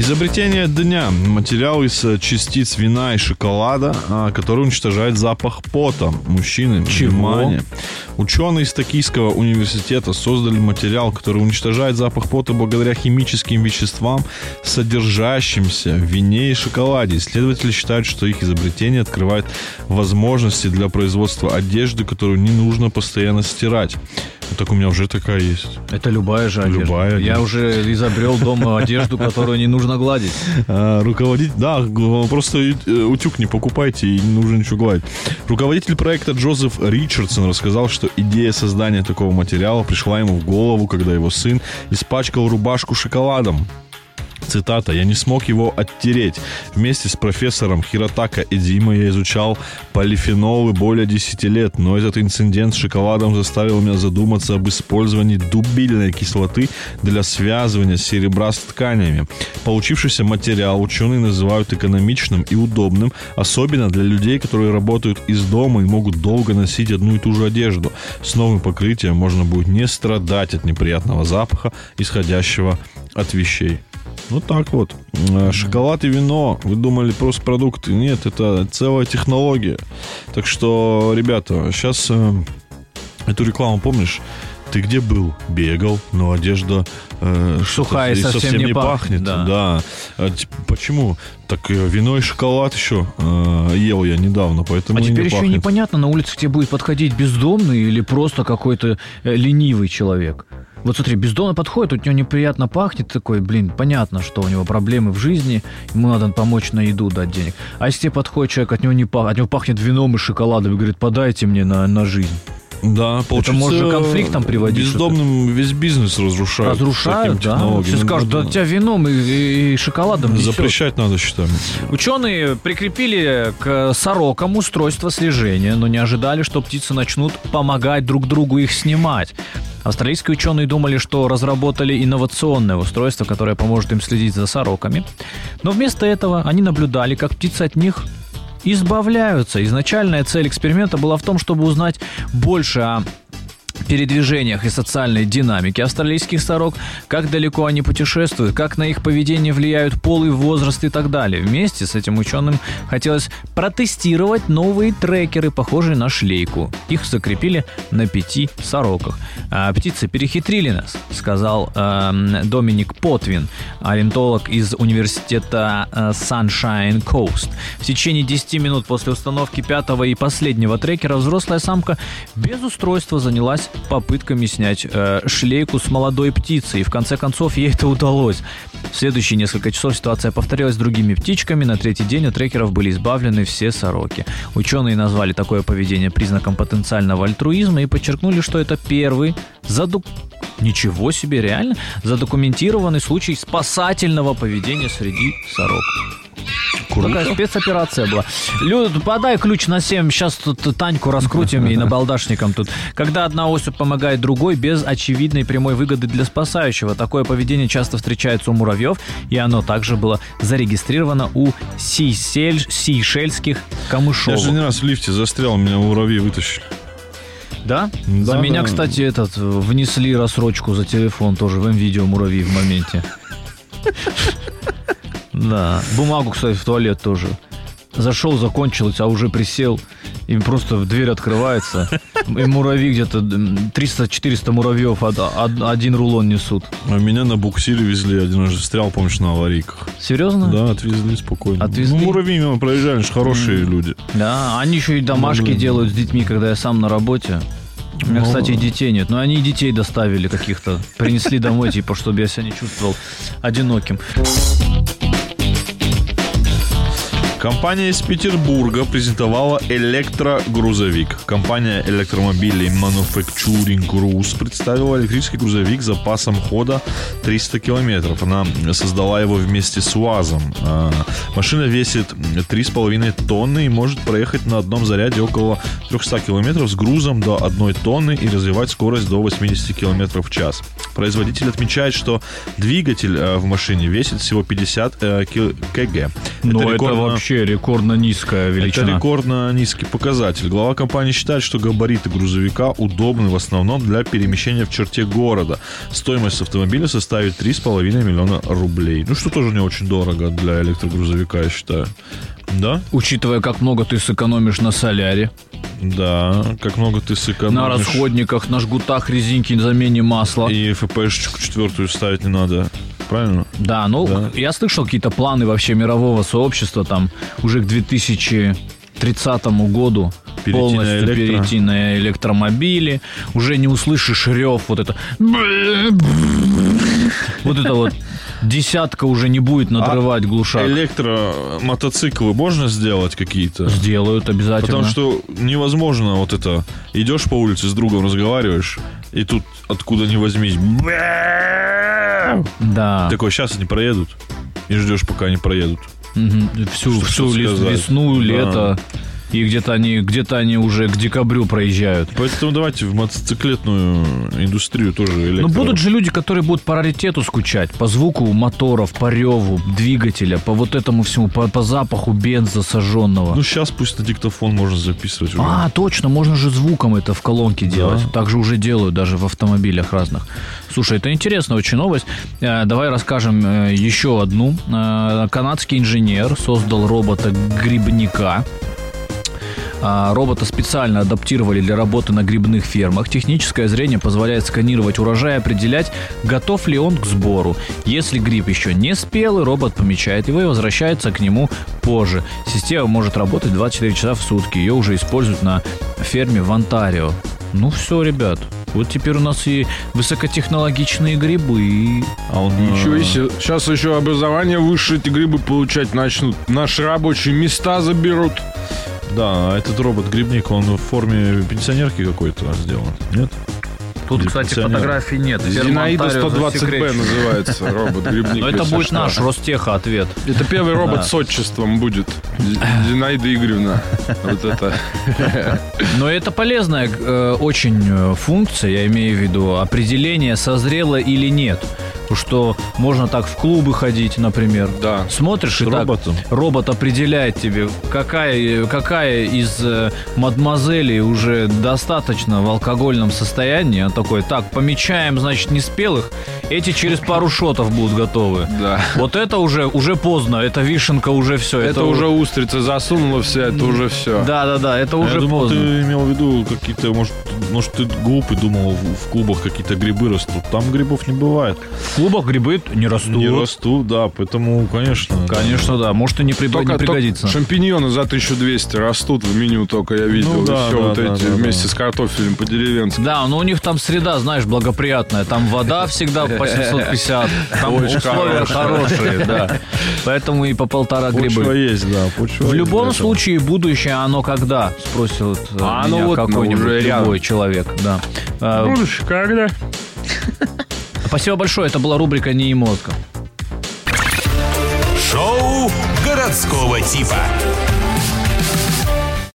Изобретение дня. Материал из э, частиц вина и шоколада, а, который уничтожает запах пота мужчины. Чего? Внимание. Ученые из Токийского университета создали материал, который уничтожает запах пота благодаря химическим веществам, содержащимся в вине и шоколаде. Исследователи считают, что их изобретение открывает возможности для производства одежды, которую не нужно постоянно стирать. Так у меня уже такая есть. Это любая же одежда. Любая Я уже изобрел дома одежду, которую не нужно гладить. А, руководитель, да, просто э, утюг не покупайте и не нужно ничего гладить. Руководитель проекта Джозеф Ричардсон рассказал, что идея создания такого материала пришла ему в голову, когда его сын испачкал рубашку шоколадом. Цитата. «Я не смог его оттереть. Вместе с профессором Хиротака Эдима я изучал полифенолы более 10 лет, но этот инцидент с шоколадом заставил меня задуматься об использовании дубильной кислоты для связывания серебра с тканями. Получившийся материал ученые называют экономичным и удобным, особенно для людей, которые работают из дома и могут долго носить одну и ту же одежду. С новым покрытием можно будет не страдать от неприятного запаха, исходящего от вещей. Вот так вот. Э, Шоколад и вино. Вы думали просто продукты. Нет, это целая технология. Так что, ребята, сейчас эту рекламу помнишь? Ты где был? Бегал, но одежда э, Сухая и совсем не пахнет, Да. да. А почему? Так э, вино и шоколад еще э, ел я недавно, поэтому А теперь не еще пахнет. непонятно, на улице к тебе будет подходить бездомный или просто какой-то э, ленивый человек. Вот смотри, бездомный подходит, у него неприятно пахнет, такой, блин, понятно, что у него проблемы в жизни, ему надо помочь на еду дать денег. А если тебе подходит человек, от него не пах, от него пахнет вином и шоколадом, и говорит, подайте мне на, на жизнь. Да, получается, может же к конфликтам приводить Бездомным весь бизнес разрушают. Разрушают, да? Все скажут, да тебя вином и, и- шоколадом несет». Запрещать надо, считаю. Ученые прикрепили к сорокам устройство слежения, но не ожидали, что птицы начнут помогать друг другу их снимать. Австралийские ученые думали, что разработали инновационное устройство, которое поможет им следить за сороками. Но вместо этого они наблюдали, как птицы от них избавляются. Изначальная цель эксперимента была в том, чтобы узнать больше о передвижениях и социальной динамике австралийских сорок, как далеко они путешествуют, как на их поведение влияют пол и возраст и так далее. Вместе с этим ученым хотелось протестировать новые трекеры, похожие на шлейку. Их закрепили на пяти сороках. А птицы перехитрили нас, сказал эм, Доминик Потвин, орнитолог из университета э, Sunshine Coast. В течение 10 минут после установки пятого и последнего трекера взрослая самка без устройства занялась попытками снять э, шлейку с молодой птицы, и в конце концов ей это удалось. В следующие несколько часов ситуация повторилась с другими птичками. На третий день у трекеров были избавлены все сороки. Ученые назвали такое поведение признаком потенциального альтруизма и подчеркнули, что это первый заду... Ничего себе, реально? Задокументированный случай спасательного поведения среди сорок. Такая спецоперация была. Люд, подай ключ на 7, сейчас тут Таньку раскрутим и набалдашником тут. Когда одна особь помогает другой без очевидной прямой выгоды для спасающего. Такое поведение часто встречается у муравьев, и оно также было зарегистрировано у сейсель- сейшельских Я камышовых. же не раз в лифте застрял, меня муравьи вытащили. Да? Да, за меня, да. кстати, этот внесли рассрочку за телефон тоже в видео муравьи в моменте. Да. Бумагу, кстати, в туалет тоже. Зашел, закончилось, а уже присел. И просто дверь открывается. И муравьи где-то м, 300-400 муравьев од- од- один рулон несут. А меня на буксире везли, один раз застрял, помнишь, на аварийках. Серьезно? Да, отвезли спокойно. Отвезли? Ну, муравьи мимо проезжали, они же хорошие люди. Да, они еще и домашки блин. делают с детьми, когда я сам на работе. У меня, Ну. кстати, и детей нет. Но они и детей доставили каких-то. Принесли домой, типа, чтобы я себя не чувствовал одиноким. Компания из Петербурга презентовала электрогрузовик. Компания электромобилей Manufacturing Cruise представила электрический грузовик с запасом хода 300 километров. Она создала его вместе с УАЗом. А, Машина весит 3,5 тонны и может проехать на одном заряде около 300 километров с грузом до 1 тонны и развивать скорость до 80 километров в час. Производитель отмечает, что двигатель э, в машине весит всего 50 э, кг. Но это, рекордно- вообще рекордно низкая это величина. рекордно низкий показатель. Глава компании считает, что габариты грузовика удобны в основном для перемещения в черте города. Стоимость автомобиля составит 3,5 миллиона рублей. Ну, что тоже не очень дорого для электрогрузовика, я считаю. Да? Учитывая, как много ты сэкономишь на соляре, Да. Как много ты сэкономишь. на расходниках, на жгутах резинки, замене масла. И ФПшечку четвертую ставить не надо. Правильно? Да, ну, Да. я слышал какие-то планы вообще мирового сообщества там уже к 2030 году Перейти полностью на электро. перейти на электромобили. Уже не услышишь рев вот это. Вот это вот десятка уже не будет надрывать глушак. Электромотоциклы можно сделать какие-то? Сделают обязательно. Потому что невозможно вот это. Идешь по улице с другом, разговариваешь, и тут откуда ни возьмись. Да. Такой, сейчас они проедут. И ждешь, пока они проедут. Мгм. Всю, Что- всю лес- весну, Да. И где-то они, где-то они уже к декабрю проезжают. Поэтому давайте в мотоциклетную индустрию тоже электро. Но Ну, будут же люди, которые будут по раритету скучать, по звуку моторов, по реву двигателя, по вот этому всему, по, по запаху бенза сожженного. Ну, сейчас пусть на диктофон можно записывать уже. а, точно, можно же звуком это в колонке делать. Так же уже делают даже в автомобилях разных. Слушай, это интересная очень новость. Э, Давай расскажем э, еще одну. Э, Канадский инженер создал робота-грибника. А, Робота специально адаптировали для работы на грибных фермах. Техническое зрение позволяет сканировать урожай и определять, готов ли он к сбору. Если гриб еще не спелый, робот помечает его и возвращается к нему позже. Система может работать 24 часа в сутки. Ее уже используют на ферме в Онтарио. Ну все, ребят. Вот теперь у нас и высокотехнологичные грибы. А он... Ничего э, себе. Сейчас еще образование высшее эти грибы получать начнут. Наши рабочие места заберут. Да, а этот робот-грибник, он в форме пенсионерки какой-то сделан. Нет? Тут, кстати, фотографий нет. Зинаида Онтарио 120Б засекречена. называется робот-грибник. Но это будет что. наш Ростеха ответ. Это первый робот Да. с отчеством будет. Зи- Зинаида Игоревна. Вот это. Но это полезная э, очень э, функция, я имею в виду определение, созрело или нет. Что можно так в клубы ходить, например. Да. Смотришь и так роботом? робот определяет тебе, какая, какая из э, мадемуазелей уже достаточно в алкогольном состоянии. Он такой, так, помечаем, значит, неспелых. Эти через пару шотов будут готовы. Да. Вот это уже, уже поздно, это вишенка уже все. Это уже устрица засунула вся, это уже все. Да, да, да, это уже я думал, поздно. ты имел в виду какие-то, может, может, ты глупый думал, в, клубах какие-то грибы растут. Там грибов не бывает. В клубах грибы не растут. Не растут, да, поэтому, конечно. Конечно, да. Может, и не, приб- Только, не пригодится. только шампиньоны за 1200 растут в меню, только я видел. Ну да, все да, вот да, эти да, вместе да. с картофелем по-деревенски. Да, но у них там среда, знаешь, благоприятная. Там вода всегда по 750. Там Очень условия хорошие, да. Поэтому и по полтора Почва грибы. есть, да, почва В есть любом этого. случае, будущее оно когда? Спросил э, А меня оно вот, ну, какой-нибудь любой человек. Да. А, Будущее когда? Спасибо большое. Это была рубрика «Не мозга». Шоу городского типа.